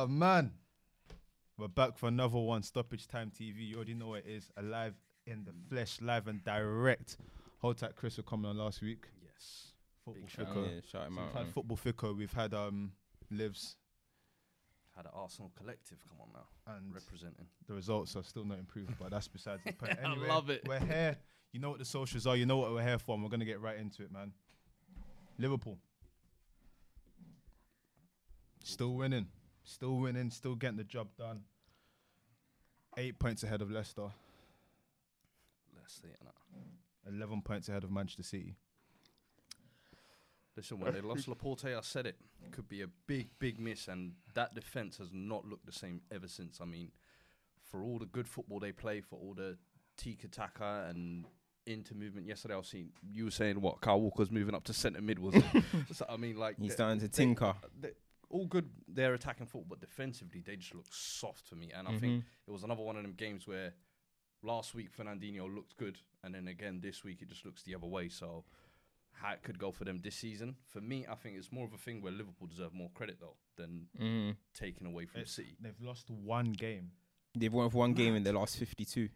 Oh man, we're back for another one. Stoppage Time TV. You already know what it is. Alive in the flesh, live and direct. Hold tight, Chris. Were coming on last week. Yes. Football Big shout, yeah, shout him out. We've had man. football Fico. We've had um lives Had an Arsenal collective come on now, and representing. the results are still not improved, but that's besides the point. I love it. We're here. You know what the socials are. You know what we're here for. And we're gonna get right into it, man. Liverpool. Still winning. Still winning. Still getting the job done. Eight points ahead of Leicester. Let's see it now. Eleven points ahead of Manchester City. Listen, when they lost Laporte, I said it. It could be a big, big miss, and that defense has not looked the same ever since. I mean, for all the good football they play, for all the tiki taka and into movement. Yesterday, I was seeing you were saying what Kyle Walker's moving up to centre mid was. it? so, I mean, like He's starting to tinker. they- all good. They're attacking football, but defensively they just look soft for me. And I Mm-hmm. think it was another one of them games where last week Fernandinho looked good, and then again this week it just looks the other way. So how it could go for them this season? For me, I think it's more of a thing where Liverpool deserve more credit though than Mhm. taken away from It's- City. They've lost one game. They've won one game in the last 52.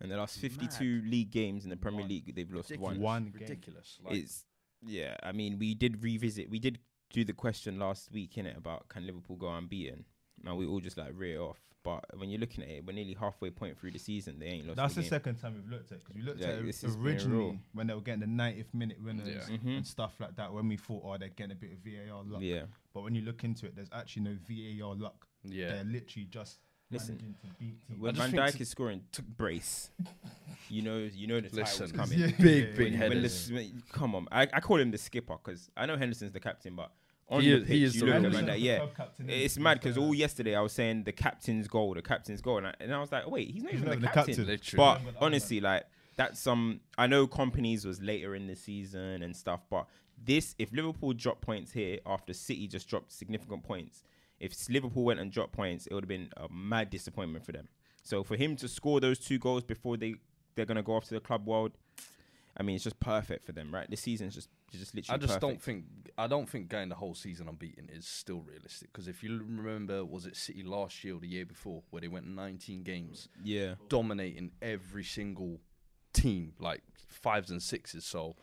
In the last 52 league games in the Premier One. League, they've lost Ridiculous. one. One game. ridiculous. Like, It's yeah. I mean, we did revisit. We did do the question last week in it about can Liverpool go unbeaten. Now we all just like rear off. But when you're looking at it, we're nearly halfway point through the season. They ain't lost. That's the the game. second time we've looked at it because we looked Yeah, at it has originally when they were getting the 90th minute winners Yeah. Mhm. and stuff like that. When we thought, oh, they're getting a bit of VAR luck. Yeah. But when you look into it, there's actually no VAR luck. yeah, They're literally just Listen, managing to beat teams. When just Van Dijk is scoring t- brace, you know, you know the title's Listen, coming. Yeah, big, yeah, big yeah, when, headers. when when- come on, I, I call him the skipper because I know Henderson's the captain, but on He the is- pitch, he is you the look real at man. Van Dijk, yeah, Club captain, isn't it's mad because all yesterday I was saying the captain's goal, the captain's goal, and I, and I was like, wait, he's not He's even not the even the captain. captain. Literally. But He's honestly, like that's some. I know companies was later in the season and stuff, but this, if Liverpool dropped points here after City just dropped significant points, if s- Liverpool went and dropped points, it would have been a mad disappointment for them. So for him to score those two goals before they they're gonna go off to the club world, I mean, it's just perfect for them, right? This season's just just literally. I just don't think I don't think going the whole season unbeaten is still realistic because if you remember, was it City last year or the year before where they went 19 games, Yeah. dominating every single team, like fives and sixes. So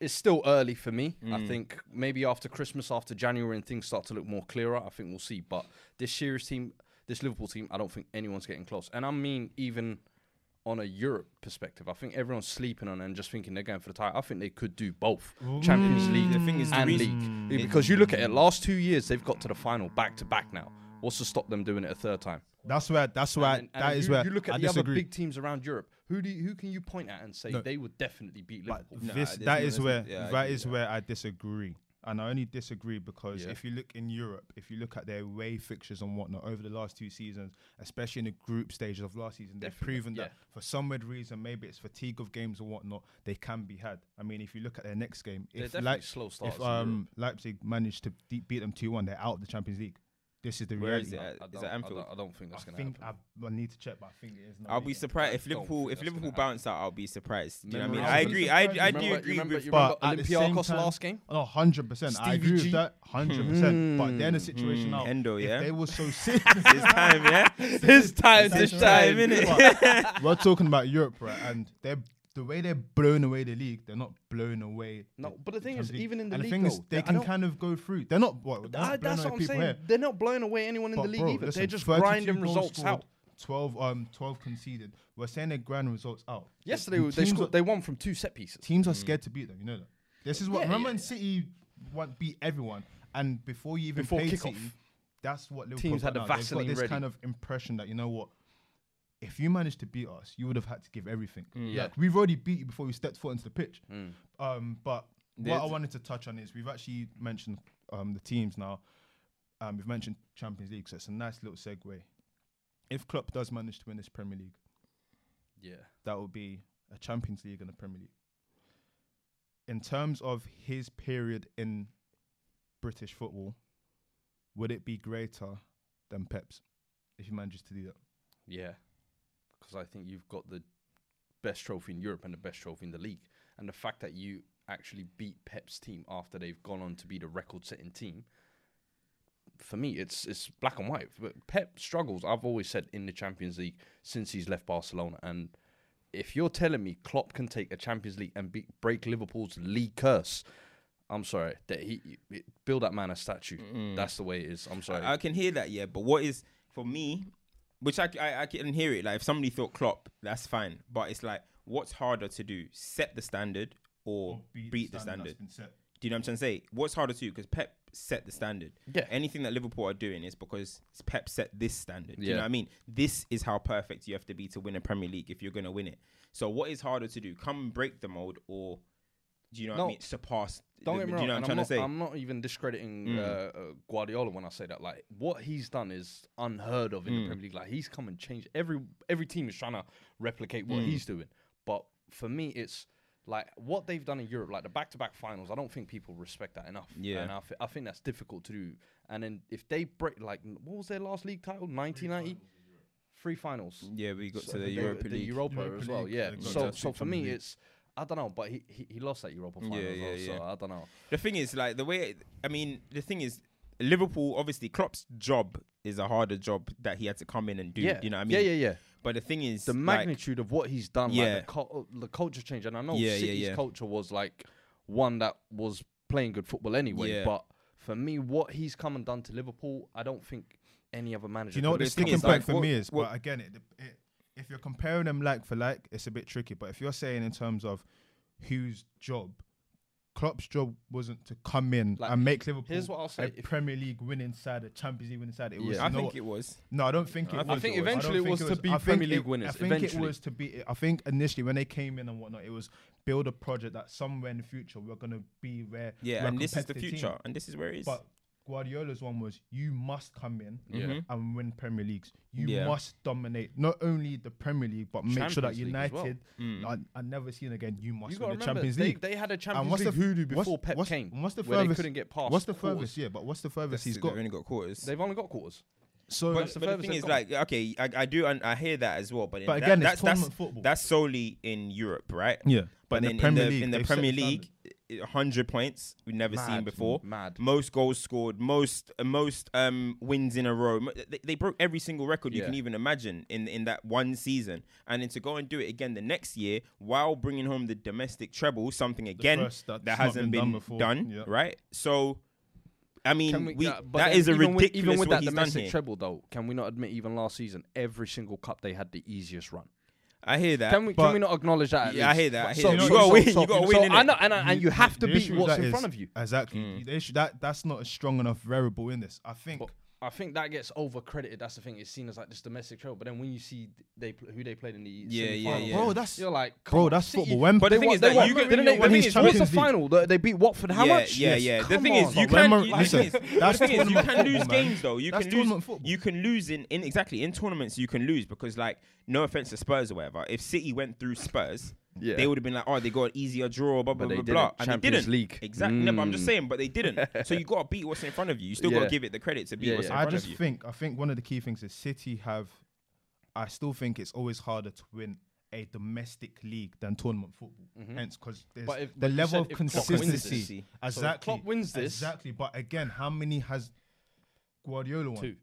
it's still early for me. I Mm. think maybe after Christmas, after January, and things start to look more clearer, I think we'll see. But this serious team, this Liverpool team, I don't think anyone's getting close. And I mean, even on a Europe perspective, I think everyone's sleeping on it and just thinking they're going for the title. I think they could do both Champions Mm. League The thing is, and reason- league. Because you look at it, last two years they've got to the final back to back now. What's to stop them doing it a third time? That's where. That's where. And then- and that then is you, where you look at I the disagree. other big teams around Europe. Who do you, who can you point at and say No. they would definitely beat But Liverpool? Nah, this, no- is there's no- where yeah, I that agree is with where I disagree, and I only disagree because Yeah. if you look in Europe, if you look at their away fixtures and whatnot over the last two seasons, especially in the group stages of last season, they've proven that yeah. for some weird reason, maybe it's fatigue of games or whatnot, they can be had. I mean, if you look at their next game, They're if Leip- slow starters. if um Leipzig managed to de- beat them two one, they're out of the Champions League. This is the Where is reality. it? I Is don't, it I Anfield? don't, I don't think I that's gonna I, happen. I need to check, but I think it is. now. I'll be surprised if don't Liverpool think if that's Liverpool gonna happen. bounce out. I'll be surprised. Do you know what I mean? how I agree. I. I do remember, agree remember, with. you But remember at the same Olympiacos time- last game? Oh, 100%. I agree Stevie with that. 100%. But they're in hmm. a situation now. Hendo, if yeah? they were so sick. It's time, yeah. His time, This this time, time. innit? we're talking about Europe, right? And they're the way they're blowing away the league, they're not blowing away. No, but the thing is, League. even in the and league, the thing is, though, they can kind of go through. They're not what. They're not blowing that's away what I'm saying. here. They're not blowing away anyone in But the league bro, either. listen, They're just 32 grinding results scored, out. 12 um 12 conceded. We're saying they're grind results out. Yesterday And they scored, are- they won from two set pieces. Teams are scared to beat them. You know that. This is what. Yeah, remember yeah, when City want beat everyone, and before you even Before played kickoff. City, that's what Liverpool Teams had the now. They've Vaseline this kind of impression that you know what. If you managed to beat us, you would have had to give everything. Yeah. Like, we've already beat you before we stepped foot into the pitch. Mm. Um, but what I wanted to touch on is we've actually mentioned um, the teams now. Um, we've mentioned Champions League, so it's a nice little segue. If Klopp does manage to win this Premier League, Yeah. that will be a Champions League and a Premier League. In terms of his period in British football, would it be greater than Pep's if he manages to do that? Yeah, because I think you've got the best trophy in Europe and the best trophy in the league, and the fact that you actually beat Pep's team after they've gone on to be the record-setting team, for me, it's it's black and white. But Pep struggles. I've always said in the Champions League since he's left Barcelona. And if you're telling me Klopp can take a Champions League and beat, break Liverpool's league curse, I'm sorry that he he- build that man a statue. That's the way it is. I'm sorry. I, I can hear that, yeah. But what is for me, which I, I I can hear it. Like if somebody thought Klopp, that's fine. But it's like, what's harder to do? Set the standard or, beat, the standard? Do you know what I'm trying to say? What's harder to do? Because Pep set the standard. Yeah. Anything that Liverpool are doing is because Pep set this standard. Do you Yeah. know what I mean? This is how perfect you have to be to win a Premier League if you're going to win it. So what is harder to do? Come and break the mold or do you know what I mean? Surpass. Don't the, get me do you know wrong. what I'm I'm to not, say? I'm not even discrediting Mm. uh, uh, Guardiola when I say that. Like what he's done is unheard of in Mm. the Premier League. Like he's come and changed every every team is trying to replicate what Mm. he's doing. But for me, it's like what they've done in Europe, like the back to back finals. I don't think people respect that enough. Yeah. and I, thi- I think that's difficult to do. And then if they break, like what was their last league title? 1990. Three finals. Yeah, we got So to the they- Europa the League. Europa, Europa as well. League, Yeah. So so for me, League. it's I don't know, but he he, he lost that Europa final Yeah, as well. yeah, So. I don't know. The thing is, like the way I mean, the thing is, Liverpool obviously Klopp's job is a harder job that he had to come in and do. yeah, You know what I mean? Yeah, yeah, yeah. But the thing is, The like, magnitude of what he's done, Yeah. like the, cul- the culture change, and I know Yeah, yeah, City's yeah. culture was like one that was playing good football anyway. Yeah. But for me, what he's come and done to Liverpool, I don't think any other manager. Do you know what could the the thing sticking point for what- me is? what- but again, it, it, if you're comparing them like for like, it's a bit tricky. But if you're saying in terms of whose job, Klopp's job wasn't to come in Like, and make Liverpool here's what I'll say, a if- Winning League winning side, a Champions League winning side. It was Yeah. I think it was. No, I don't think it I was. think think it was. I don't eventually it was to be I think Premier League winners, I think eventually. it was to be. I think initially when they came in and whatnot, it was build a project that somewhere in the future we're gonna be where. Yeah, we're a and this is the competitive future, team. and this is where it is. But Guardiola's one was you must come in yeah. Mm-hmm. and win Premier Leagues. You yeah. must dominate not only the Premier League but Champions make sure that United well. mm. are, are, never seen again. You must you win the Champions League. They, had a Champions what's League the, hoodoo before what's, Pep what's, came. What's the furthest? they couldn't get past. What's the furthest? Yeah, but what's the furthest That's, he's got? They've only got quarters. They've only got quarters. So but, the, but the, thing is, gone. like, okay, I, I do, and I hear that as well. But, but again, that's that's, solely in Europe, right? Yeah, but, but in, the Premier in the, League, in the Premier League. 100 points we've never mad, seen before. Mad. Most goals scored, most uh, most um, wins in a row. They, they broke every single record yeah. you can even imagine in in that one season. And then to go and do it again the next year while bringing home the domestic treble, something again that, hasn't been, been done, done yep. right? So I mean, we, we, that is a ridiculous with, even with that domestic treble though. Can we not admit even last season every single cup they had the easiest run? I hear that. Can we? can we not acknowledge that? at Yeah, I least? hear that, I hear so- that. so- You gotta so- win, so- you gotta so win, I know, and, I- and you have to beat what's in that front of you. Exactly. Mm. The issue- that that's not a strong enough variable in this. I think. But I think that gets over credited. That's the thing. It's seen as like this domestic treble, but then when you see they pl- who they played in the Yeah, yeah, semi-finals, yeah. Bro, that's you're like, bro, that's City- football. When But the thing is they you can- didn't the they thing win is What's the final? They, they beat Watford. How yeah, much? Yeah, Yes, yeah. The come thing is, you But can. remember- listen, thing is- but that's the thing is, you can lose games though. You That's can lose. You can lose in, in exactly in tournaments. You can lose because, like, no offense to Spurs or whatever. If City went through Spurs, Yeah. they would have been like, oh, they got an easier draw, blah blah But they blah didn't. blah, and they didn't. League. Exactly. No, but I'm just Mm. saying, but they didn't. so you got to beat what's in front of you. You still got to give it the credit to beat Yeah, what's yeah. in I front just of you. I just think I think one of the key things is City have. I still think it's always harder to win a domestic league than tournament football. Hence, because Mm-hmm. But if- the but level of if Klopp this- consistency. So if Exactly. Klopp wins this- exactly. But again, how many has Guardiola won? Two.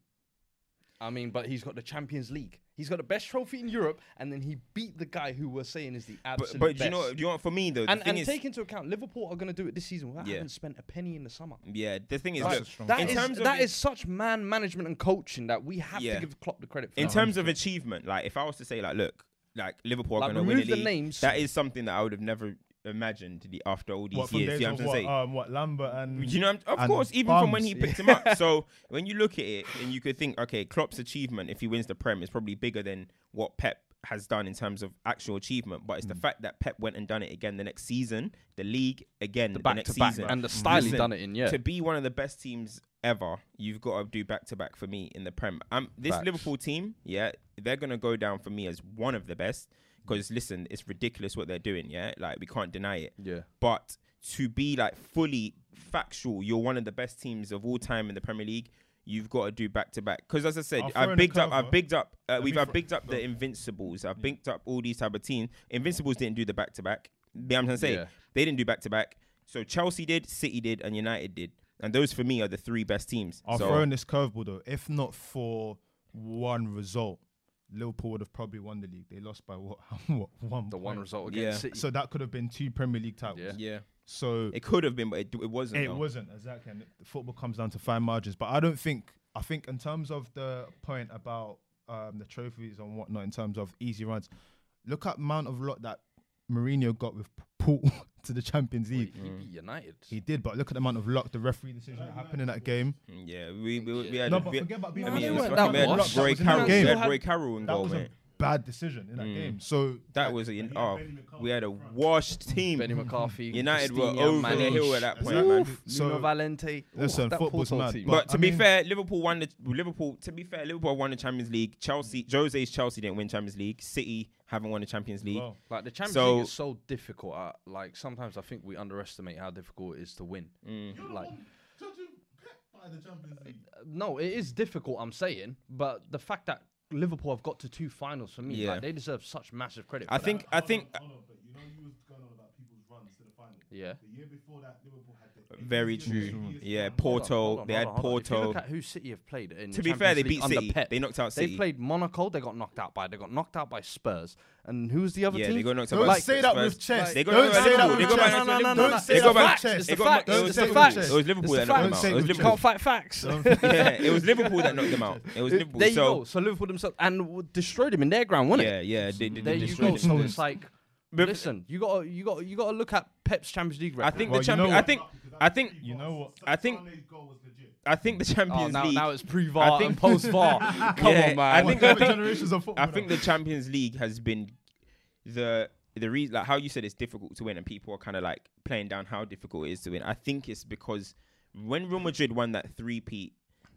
I mean, but he's got the Champions League. He's got the best trophy in Europe, and then he beat the guy who we're saying is the absolute But, but do you know? Do you know? what, For me though, the and thing and is, take into account Liverpool are going to do it this season without Yeah. having spent a penny in the summer. yeah, the thing is, That's look, strong That in is terms of that is such man management and coaching that we have Yeah. to give Klopp the credit for. in that. terms of achievement, like if I was to say, like, look, like Liverpool are Like, going to win remove the league, names. that is something that I would have never imagined the, after all these What years. You know what I'm what, saying? um, what Lambert and You know, I'm- of and course, even from when he Bums. picked him up. So when you look at it, and you could think, okay, Klopp's achievement if he wins the Prem is probably bigger than what Pep has done in terms of actual achievement. But it's Mm. the fact that Pep went and done it again the next season, the league again the the, back next to back season, and the style he done it in, yeah. To be one of the best teams ever, you've got to do back to back for me in the Prem. Um, this Facts. Liverpool team, yeah, they're gonna go down for me as one of the best. Because listen, it's ridiculous what they're doing. Yeah, like we can't deny it yeah. but to be like fully factual, you're one of the best teams of all time in the Premier League. You've got to do back to back because, as I said, I'll throw I've bigged up. I've bigged up, uh, we've I've throw- bigged up the Invincibles. I've bigged up all these type of teams. Invincibles didn't do the back to back. You I'm trying to say Yeah. they didn't do back to back. So Chelsea did, City did, and United did. and those for me are the three best teams. I'll so throw in this curveball though. If not for one result, Liverpool would have probably won the league. They lost by what? what one. The one point. result Yeah. City. So that could have been two Premier League titles. Yeah. yeah, So it could have been, but it, it wasn't. it though. wasn't exactly. And the football comes down to fine margins. But I don't think. I think in terms of the point about um, the trophies and whatnot, in terms of easy runs, look at amount of lot that Mourinho got with Paul to the Champions Well, League. he beat United. He did, but look at the amount of luck, the referee decision that happened in that game. Mm, Yeah, we we, we had. No, a but forget about being I mean, it was fucking- that we had. Roy was in that Carroll. We had Roy Carroll That goal, mate. Bad decision in that Mm. game. So That like, was in, he oh, Benni we had a in washed team. Benni McCarthy. United were Christina, over the Manish, hill at that point, Exactly. man. So- Nuno Valente. Listen, Ooh, football's mad, team. but- But to I be mean- fair, Liverpool won the Liverpool. To be fair, Liverpool won the Champions League. Chelsea, Jose's Chelsea didn't win Champions League. City haven't won the Champions League. well, Like the Champions So- League is so difficult. Uh, like sometimes I think we underestimate how difficult it is to win. Mm. Like Judging Pep the Champions League. no, it is difficult. I'm saying, but the fact that Liverpool have got to two finals for me, Yeah. like they deserve such massive credit. I for think. that. I think. Hold on, but you know you was going on about people's runs to the final. Yeah. The year before that, Liverpool had the Very true. Yeah, run. Hold on, Porto. hold on, they hold had on, hold on. If you Porto. look at who City have played in To the be fair, Champions they League beat under City. Pep. They knocked out City. They played Monaco. They got knocked out by. They got knocked out by Spurs. And who's the other team? Yeah, team? they got knocked out don't by say that Spurs. with chest. They got don't knocked out say by that Liverpool. with They got chest. knocked out by no, no, Liverpool. no, They it's got the back- facts, They it's the got facts, knocked- it's the Liverpool. facts. It was Liverpool that knocked them out. It was Liverpool. Can't fight facts. yeah, it was Liverpool that knocked them out. It was Liverpool. There you go. So Liverpool themselves and w- destroyed him in their ground, wasn't it? yeah, they, they, There you destroyed go. it. So it's like, But- listen, you got you got you got to look at Pep's Champions League record. I think Well, the you know champion. I what? think. I think. You know what? I think- Sane's goal was legit. I think the Oh, Champions now, League. now it's pre-VAR I think- and post VAR. Come Yeah, on, man. I think- Different generations of football. I think the Champions League has been the the reason like how you said it's difficult to win and people are kind of like playing down how difficult it is to win. I think it's because when Real Madrid won that three peat,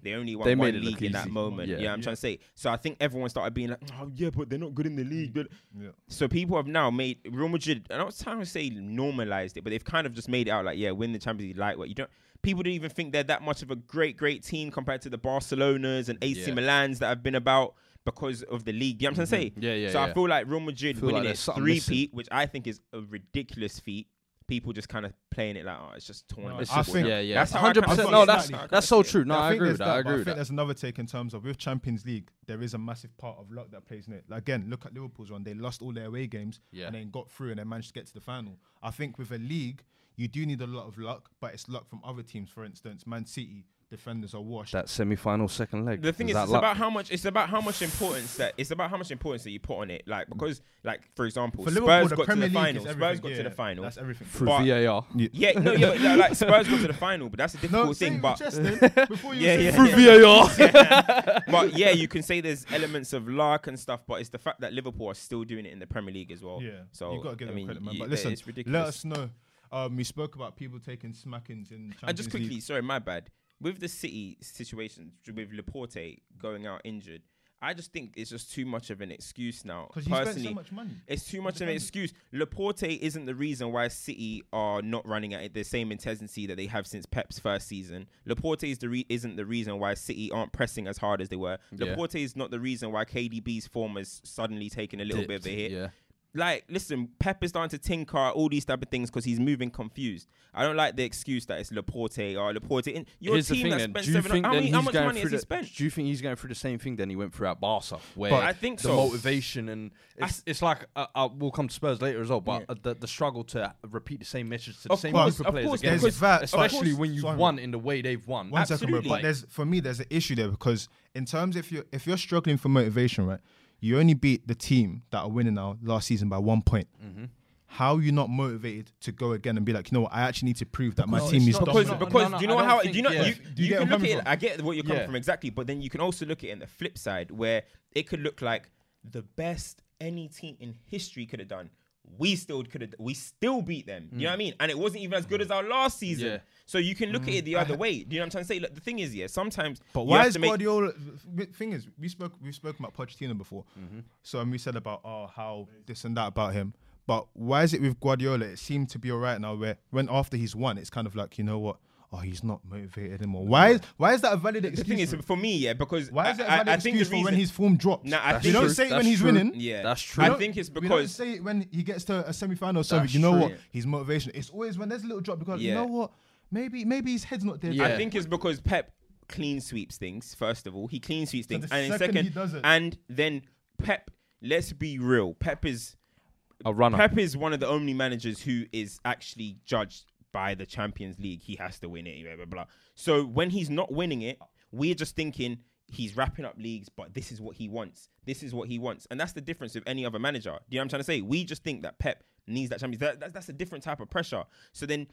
they only won They one made league in that moment. Yeah. Yeah, I'm Yeah. trying to say. So I think everyone started being like, oh yeah, but they're not good in the league. But Yeah. so people have now made Real Madrid. I'm not trying to say normalized it, but they've kind of just made it out like, yeah, win the Champions League lightweight. You don't. People don't even think they're that much of a great, great team compared to the Barcelonas and AC Yeah. Milans that have been about because of the league. You know what I'm trying to mm-hmm. say? Yeah, yeah, So I feel like Real Madrid Feel winning there's it three missing. peat, which I think is a ridiculous feat. People just kind of playing it like, oh, it's just tournament. No, It's I just, think- yeah, yeah. That's hundred percent. No, that's That's that's so true. No, I think agree there's with that. that, I but agree I think that. there's another take in terms of with Champions League, there is a massive part of luck that plays in it. Like, again, look at Liverpool's one; they lost all their away games Yeah. and then got through and then managed to get to the final. I think with a league, you do need a lot of luck, but it's luck from other teams. For instance, Man City defenders are washed. That semi-final second leg. The thing is, that it's luck? about how much. It's about how much importance that. It's about how much importance that you put on it. Like because, like for example, For Spurs Liverpool, the got Premier to the League final. Spurs everything, got to the final. That's everything. through but- VAR. Yeah, no, yeah, but, like, like Spurs got to the final, but that's a difficult say thing. But with chest then, before you Yeah, yeah, it. Through VAR. but yeah, you can say there's elements of luck and stuff, but it's the fact that Liverpool are still doing it in the Premier League as well. Yeah, So you got to give I them mean, credit, man. But listen, is ridiculous. let us know. Um, we spoke about people taking smackings in Champions And just quickly, League. sorry, my bad. With the City situation with Laporte going out injured, I just think it's just too much of an excuse now. because he spent Personally, so much money. It's too much of an excuse. Laporte isn't the reason why City are not running at the same intensity that they have since Pep's first season. Laporte is the re- isn't the reason why City aren't pressing as hard as they were. Yeah. Laporte is not the reason why KDB's form has suddenly taken a little bit of a hit. Yeah. Like, listen, Pep is starting to tinker all these type of things because he's moving confused. I don't like the excuse that it's Laporte or Laporte. In your Here's the team thing that then. spent Do you seven, think how, many, how much money through has he spent? Do you think he's going through the same thing then he went through at Barca, where I think the so. motivation and it's, it's like uh, uh, we'll come to Spurs later as well, but Yeah. uh, the the struggle to repeat the same message to the Of same course, group of of players course, again, that, especially but- when you've Sorry, won in the way they've won. One second, bro. Absolutely. But there's for me, there's an issue there because in terms if you if you're struggling for motivation, right, you only beat the team that are winning now last season by one point. Mm-hmm. How are you not motivated to go again and be like, you know what, I actually need to prove that my Because team is not- because dominant. no, because no, do you know how think- do you know yeah. you, Do you you get can where look I'm at it. I get what you're coming Yeah. from exactly, but then you can also look at it in the flip side where it could look like the best any team in history could have done. We still could have. We still beat them. You know mm. what I mean? And it wasn't even as good as mm. our last season. Yeah. So you can look at it the mm. other way. Do you know what I'm trying to say? Look, the thing is, yeah, sometimes. But you why have is to make- Guardiola? The thing is, we spoke we've spoken about Pochettino before, Mm-hmm. so and we said about oh how this and that about him. But why is it with Guardiola? It seemed to be alright now. Where when after he's won, it's kind of like you know what? Oh, he's not motivated anymore. Why is why is that a valid excuse? The excuse? thing is, for me, yeah, because why is I, that a valid I, I think the excuse for reason, when his form drops? Nah, I you don't say it when he's true. winning. yeah, That's true. I think it's we don't because say it when he gets to a semi-final. So you know what? true. His motivation. It's always when there's a little drop because you know what? maybe maybe his head's not there. Yeah. I think it's because Pep clean sweeps things. First of all, he clean sweeps So things, the and second second, he does it- and then Pep. Let's be real. Pep is A runner. Pep is one of the only managers who is actually judged by the Champions League. He has to win it, blah, blah, blah. So when he's not winning it, we're just thinking he's wrapping up leagues, but this is what he wants. This is what he wants. And that's the difference with any other manager. Do you know what I'm trying to say? We just think that Pep needs that Champions that, that, That's a different type of pressure. So then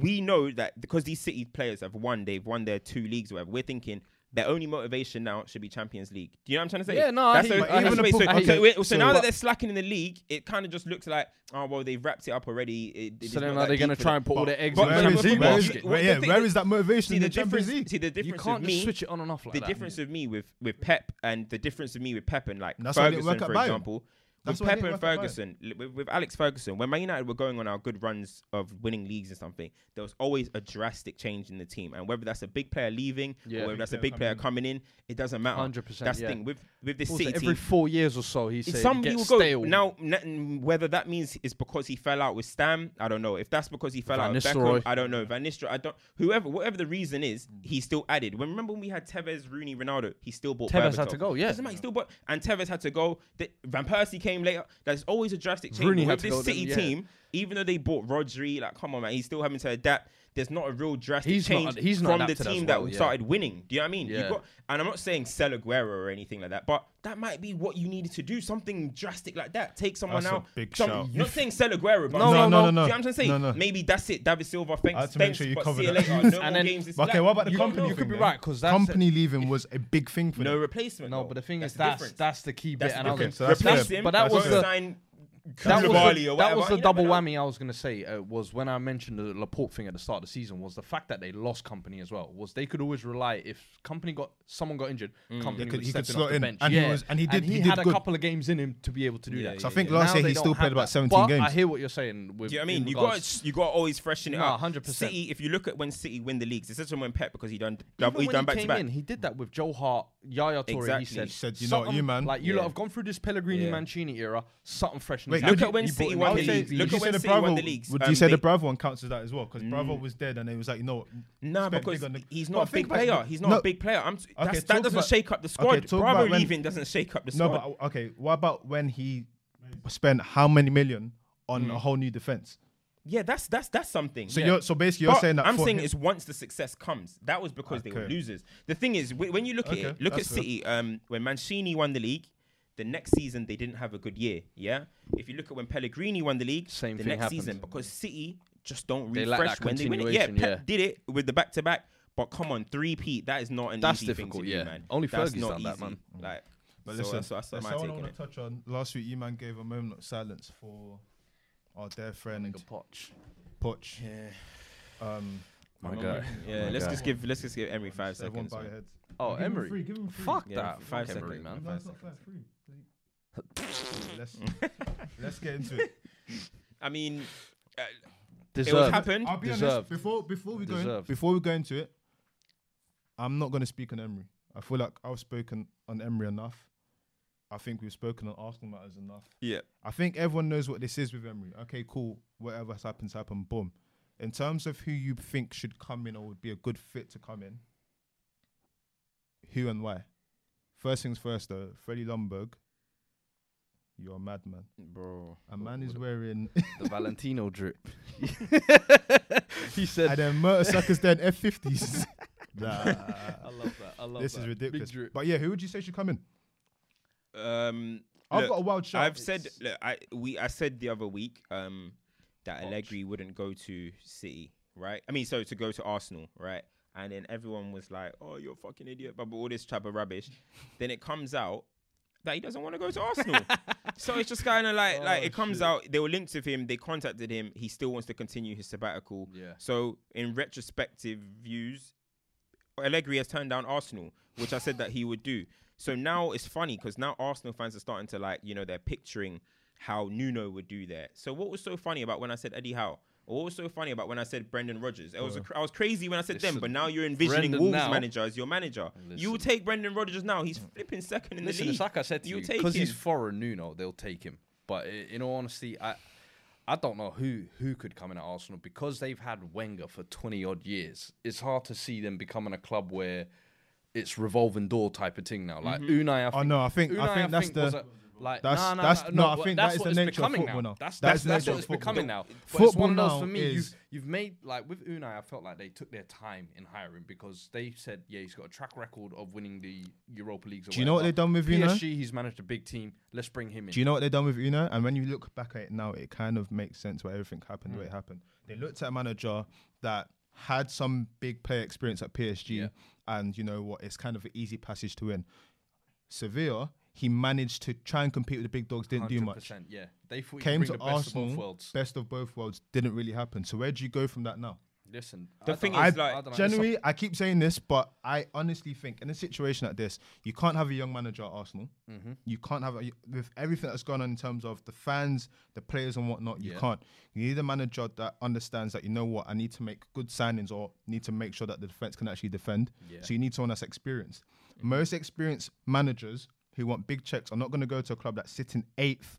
we know that because these City players have won, they've won their two leagues whatever, we're thinking their only motivation now should be Champions League. Do you know what I'm trying to say? Yeah, no, that's hear you. the- I hear that's the you. so- I so so So now that they're slacking in the league, it kind of just looks like, oh well, they've wrapped it up already. It, it's So then not are they going to try and put all their eggs but in the where where is- is, Champions League where where is- is, basket? where, yeah, thing- where is that motivation See in the the Champions difference. League? See the difference You can't me. switch it on and off like the that. difference of me with with Pep and the difference of me with Pep and like That's why it didn't Ferguson, for example. That's with why it Pep and work at Bayern. Ferguson, with, with Alex Ferguson, when Man United were going on our good runs of winning leagues and something, there was always a drastic change in the team. And whether that's a big player leaving Yeah. or whether that's a big player coming coming in, it doesn't matter. 100%, That's yeah. the thing with with this What was City it, every team. four years or so, he said Some he will go stale. now. n- Whether that means it's because he fell out with Stam, I don't know. If that's because he fell Van out with Beckham, Nistelrooy. I don't know. Van Nistelrooy, I don't. Whoever, whatever the reason is, he still added. When remember when we had Tevez, Rooney, Ronaldo, he still bought. Tevez had to go, yeah. Doesn't matter. He still bought, and Tevez had to go. The, Van Persie came later. There's always a drastic change. Rooney with this City yeah. team, even though they bought Rodri, like come on, man, he's still having to adapt. There's not a real drastic He's not- change he's not from the team well, that yeah. started winning. Do you know what I mean? Yeah. You got, and I'm not saying sell Aguero or anything like that, but that might be what you needed to do. Something drastic like that. Take someone That's a out. big some, shout. Not saying sell Aguero, but No, I'm no, no, no, no. Do you know what I'm trying to say? No, no. Maybe that's it. David Silva, thanks. I had to make thanks, sure you but cover see that. later. No more And then- games Okay, like- what about the Kompany you could be right because that's Kompany leaving was a big thing for No replacement. no, but the thing is that's that's the key bit. That's And the I was difference. gonna- So that's Replace him, But that was the- sign that was, Koulibaly the, or that was the you double whammy I was gonna say uh, was when I mentioned the Laporte thing at the start of the season was the fact that they lost Kompany as well was they could always rely if Kompany got someone got injured Kompany They could- he step could in slot off the in. bench And he was- and he did- he, he did had a couple of games in him to be able to do Yeah, that So I think yeah. last Now year he still played about 17 but games. I hear what you're saying with Do you know what I mean? in You got you got always freshen it up. 100%. City, if you look at when City win the leagues, especially when Pep because he done Even he when done he back to came back. in, he did that with Joe Hart, Yaya Toure. Exactly. He said, He said, "You know what, you man." like you Yeah. lot have gone through this Pellegrini Mancini era, something fresh. In Wait, Look at when He City brought won in the Alfie league. Look you at when the City won Bravo? the leagues. Would Um, you say the they- Bravo one counts as that as well? Because Bravo Mm. was dead, and it was like, you know, Nah, because big on the- he's not a big player. He's not a big player. I'm, that's, talk that doesn't shake up the squad. talk Bravo about leaving doesn't shake up the no, squad. but okay. What about when he spent how many million on Mm. a whole new defense? yeah, that's that's that's something. So yeah. you're so basically you're But saying that I'm saying him- it's once the success comes. That was because they were losers. The thing is, wh- when you look Okay, at it, look at that's fair. City. Um, when Mancini won the league, the next season they didn't have a good year. Yeah. If you look at when Pellegrini won the league, Same the thing next happened. season because City just don't They refresh when they win it. Yeah, continuation, Pep yeah. did it with the back to back. But come on, three Pete, that is not an That's easy difficult, thing to yeah. do, man. Only that's Fergie's not done that, easy. man. Like, But so listen, that's, that's there's my someone I take on want it. to touch on. Last week, E-Man gave a moment of silence for our dear friend Poch. Poch. Yeah. Um, My I'm not Yeah, My let's guy. just give let's just give Emery five so everyone seconds. bow your man. heads. Oh, Give him Emery. free, give him free. Fuck Yeah, that. five Fuck Emery, seconds. man. No, Five it's not fair. Free. let's let's get into it. I mean, uh, Deserved. happened. I'll be honest. Before before we go in, Deserved. before we go into it, I'm not going to speak on Emery. I feel like I've spoken on Emery enough. I think we've spoken on Arsenal matters enough. yeah. I think everyone knows what this is with Emery. Okay, cool. Whatever's happens, happen. Boom. In terms of who you think should come in or would be a good fit to come in, who and why? First things first, though. Freddie Ljungberg, you're a madman. Bro. A man is wearing, The Valentino drip. he said, and then Mertesackers then F50s. nah, I love that. I love this that. is ridiculous. Big drip. But yeah, who would you say should come in? Um, I've look, got a wild shot. I've said look, I we I said the other week um that Allegri wouldn't go to City, right? I mean, so to go to Arsenal, right? And then everyone was like, "Oh, you're a fucking idiot," but all this type of rubbish. then it comes out that he doesn't want to go to Arsenal. so it's just kind of like like Oh, it comes shit. out. They were linked with him. They contacted him. He still wants to continue his sabbatical. Yeah. So in retrospective views, Allegri has turned down Arsenal, which I said that he would do. So now it's funny because now Arsenal fans are starting to like, you know, they're picturing how Nuno would do that. So what was so funny about when I said Eddie Howe? Or what was so funny about when I said Brendan Rodgers? It was a cr- I was crazy when I said them, but now you're envisioning Brendan Wolves now- manager as your manager. You take Brendan Rodgers now. He's flipping second in Listen, the league. it's like I said to You you, take because he's him. foreign Nuno, they'll take him. But i- in all honesty, I I don't know who who could come in at Arsenal because they've had Wenger for twenty odd years. It's hard to see them becoming a club where it's revolving door type of thing now. Like mm-hmm. Unai, I oh, think, Oh no, I think Unai, I think that's was the a- like that's- nah, nah, that's- nah, no, I think that's that is what the it's nature of becoming football now. now. That's That that's, that's nature what it's becoming now. But it's Football one of those for me. You've you've made like with Unai, I felt like they took their time in hiring because they said, yeah, he's got a track record of winning the Europa Leagues. Or Do you know what they've done with Unai? PSG? He's managed a big team. Let's bring him in. Do you know what they've done with Una? And when you look back at it now, it kind of makes sense why everything happened Mm. the way it happened. They looked at a manager that had some big player experience at PSG, Yeah. and you know what? It's kind of an easy passage to win. Sevilla, he managed to try and compete with the big dogs, didn't do much. Yeah, they thought he Came to the best of Arsenal, both worlds. best of both worlds, didn't really happen. So where do you go from that now? Listen, The I thing is, I- like, I don't know, Generally, I keep saying this, but I honestly think in a situation like this, you can't have a young manager at Arsenal. Mhm. You can't have a, with everything that's gone on in terms of the fans, the players, and whatnot. You Yeah. can't. You need a manager that understands that you know what I need to make good signings or need to make sure that the defense can actually defend. Yeah. So you need someone that's experienced. Mm-hmm. Most experienced managers who want big checks are not going to go to a club that's sitting eighth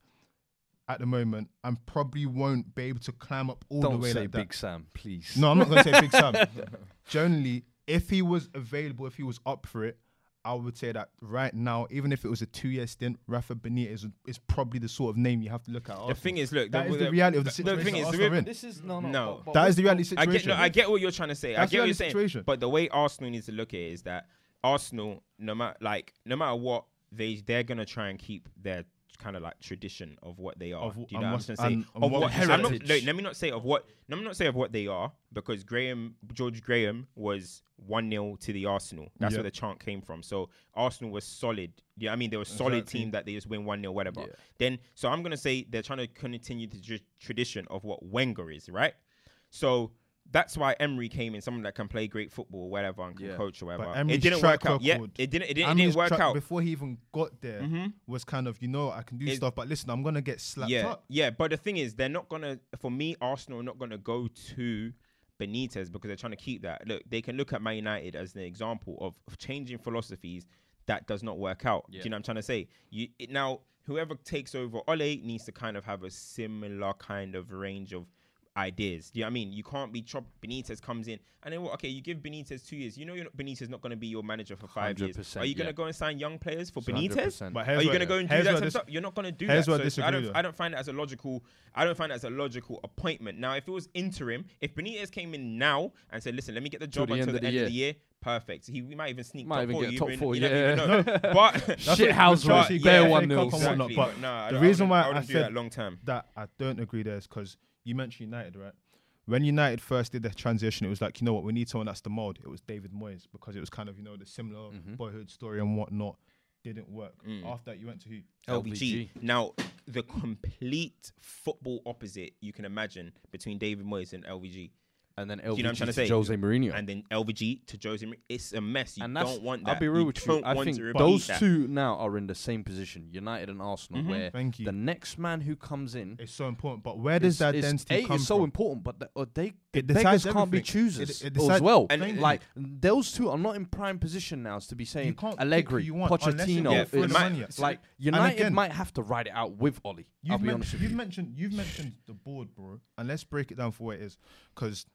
at the moment and probably won't be able to climb up all Don't the way say like that. Big Sam, please. No, I'm not going to say Big Sam. Generally, if he was available, if he was up for it, I would say that right now, even if it was a two-year stint, Rafa Benitez is, is probably the sort of name you have to look at. The thing is, look, that the, is the reality of the situation. the situation. thing is, Arsenal the- are in. This is no, no. No. but- but that is the reality I get, no, I get what you're trying to say. That's I get what you're saying. But the way Arsenal needs to look at it is that Arsenal, no matter like, no matter what, they they're gonna try and keep their kind of like tradition of what they are. Of- Do you know what I'm what's- trying to say? and- and of what what heritage. Not, no, let me not say of what. Let me not say of what they are because Graham George Graham was one 0 to the Arsenal. That's Yeah. where the chant came from. So Arsenal was solid. Yeah, I mean they were a solid Exactly. team that they just win one 0 whatever. Yeah. Then so I'm gonna say they're trying to continue the tr- tradition of what Wenger is, right? So that's why Emery came in, someone that can play great football, whatever, and can Yeah. coach or whatever. But It Emery's didn't track work out. Yeah, it didn't. It didn't, it didn't work track out. before he even got there. Mhm. Was kind of you know I can do It- stuff, but listen, I'm gonna get slapped yeah, up. yeah. But the thing is, they're not gonna. For me, Arsenal are not gonna go to Benitez because they're trying to keep that. Look, they can look at Man United as an example of, of changing philosophies that does not work out. Do you know what I'm trying to say? You it, now, whoever takes over, Ole needs to kind of have a similar kind of range of ideas. Do you know what I mean? You can't be chop. Benitez comes in, and then what? Okay, you give Benitez two years. You know, you're not, Benitez not going to be your manager for five years. 100%, Are you going to yeah. go and sign young players for 100%. Benitez? But Are you going to go and do here's that where type of this- stuff? You're not going to do here's that. where I So I don't. though. I don't find it as a logical. I don't find it as a logical appointment. Now, if it was interim, if Benitez came in now and said, "Listen, let me get the job the until end the the end of the year," perfect. He we might even sneak Might top even four. get top even- four, you never even yeah. know. But Shit house But- Chelsea, yeah, bare one Cup nils. and whatnot, Exactly, but but no, the reason I why wouldn't I do said that long term. that I don't agree there is because you mentioned United, right? When United first did the transition, it was like, you know what, we need someone that's the mold. It was David Moyes because it was kind of, you know, the similar Mhm. boyhood story and whatnot. Didn't work. Mm. After that, you went to who? LVG. Now, the complete football opposite you can imagine between David Moyes and LVG. And then you know what I'm LVG trying to to say? Jose Mourinho. And then LVG to Jose Mourinho. It's a mess. You and don't want that. I'll be real you with you. I think those that. two now are in the same position, United and Arsenal, Mhm. where Thank you. the next man who comes in It's so important. But where does is- that is- density A, come it's so from? important, but the, uh, they It beggars decides can't be everything. choosers It- it as well. And Thank like those two are not in prime position now to be saying can't Allegri, you want Pochettino. going it's for the like- United might have to ride it out with Ole. I'll You've, be honest with you've mentioned you've mentioned the board, bro, and let's break it down for what it is, because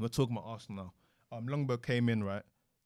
we're talking about Arsenal now. Um, Ljungberg came in right.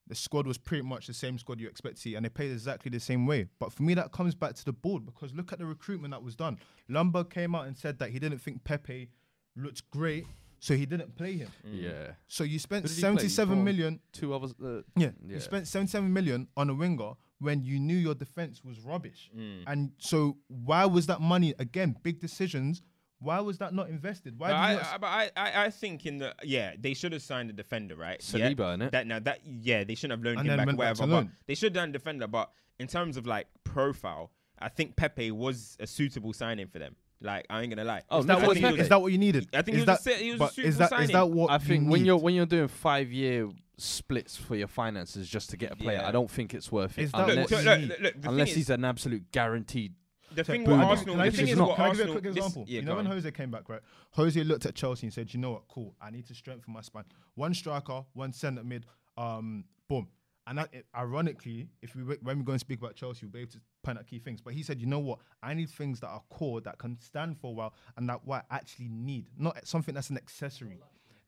The squad was pretty much the same squad you expect to see, and they played exactly the same way. But for me, that comes back to the board because look at the recruitment that was done. Ljungberg came out and said that he didn't think Pepe looked great, so he didn't play him. Yeah, So you spent Who did he play? seventy-seven million. two others. Uh, Yeah, Yeah. you spent seventy-seven million on a winger when you knew your defense was rubbish. Mm. And so why was that money again? Big decisions. Why was that not invested? Why But did you I, not? I, but I, I, I think in the yeah they should have signed a defender right yeah? Saliba, innit? that now that yeah they shouldn't have loaned And him back or went back whatever but they should have done defender but in terms of like profile I think Pepe was a suitable signing for them like I ain't gonna lie Oh, is, that what, think you- is that what you needed? I think is he was that, a se- he was a but suitable is that is signing. that what I you think when need? you're when you're doing five year splits for your finances just to get a player, Yeah. I don't think it's worth it Is that look, unless, look, look, look, unless he's is, an absolute guaranteed. The thing with Arsenal the thing is you- can I give you a quick example? you know when. Jose came back, right? Jose looked at Chelsea and said, "You know what? Cool. I need to strengthen my spine. One striker, one centre mid. Um, boom." And that, ironically, if we when we go and speak about Chelsea, we'll be able to point out key things. But he said, you know what? I need things that are core that can stand for a while and that what I actually need, not something that's an accessory.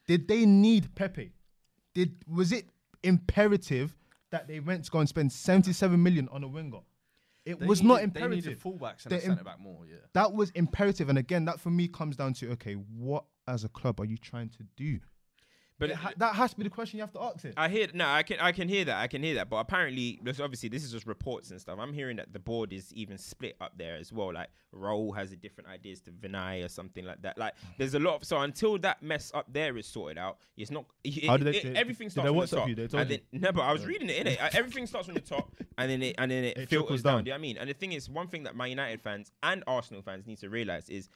Did they need Pepe? Did was it imperative that they went to go and spend 77 million on a winger? It They was not needed- They imperative. needed fullbacks and centre back more. Yeah. that was imperative. And again, that for me comes down to okay, what as a club are you trying to do? But It ha- that has to be the question you have to ask it. I hear no, I can I can hear that, I can hear that. But apparently, there's obviously this is just reports and stuff. I'm hearing that the board is even split up there as well. Like Raul has a different ideas to Vinai or something like that. Like there's a lot. Of, so until that mess up there is sorted out, it's not. It, How did it- they- it- everything starts from the top. you? And then, no, but I was reading it in it. Everything starts from the top, and then it and then it, It filters down. down. Do you know what I mean? And the thing is, one thing that my United fans and Arsenal fans need to realize is.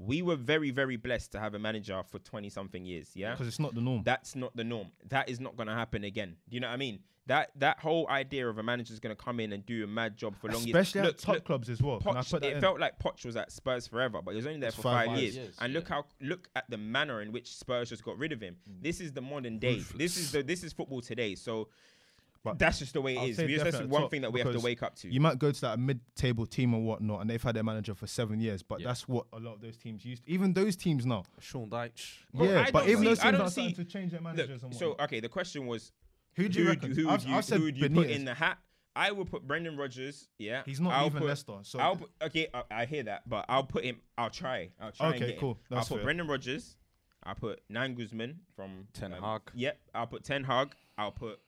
We were very, very blessed to have a manager for 20 something years. Yeah. Because it's not the norm. That's not the norm. That is not going to happen again. Do you know what I mean? That that whole idea of a manager's going to come in and do a mad job for long Especially years. at top clubs as well. Poch, it in? felt like Poch was at Spurs forever, but he was only there It's for five five, years. years. Years, And look how look at the manner in which Spurs just got rid of him. Mm. This is the modern day. This is the this is football today. So But that's just the way I'll it is. We just, that's at one top thing that we have to wake up to. You might go to that mid-table team or whatnot, and they've had their manager for seven years. But Yeah. that's what a lot of those teams used. To. Even those teams now. Sean Dyche. Bro, yeah, I but don't even see- those I teams don't are starting see- to change their Look, managers and so okay, the question was who do you who, reckon? who, I've, would you, I've said who would you put in the hat? I would put Brendan Rodgers. Yeah, He's not I'll leaving put, Leicester, so I'll put, okay, I, I hear that, but I'll put him. I'll try. I'll try. and Okay, get cool. That's I'll put fair. Brendan Rodgers. I'll put Nan Guzman from Ten um, Hag. Yep. I'll put Ten Hag. I'll put